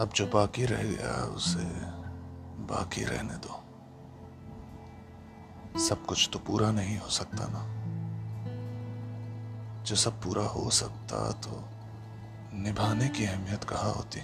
अब जो बाकी रह गया उसे बाकी रहने दो। सब कुछ तो पूरा नहीं हो सकता ना। जो सब पूरा हो सकता तो निभाने की अहमियत कहा होती?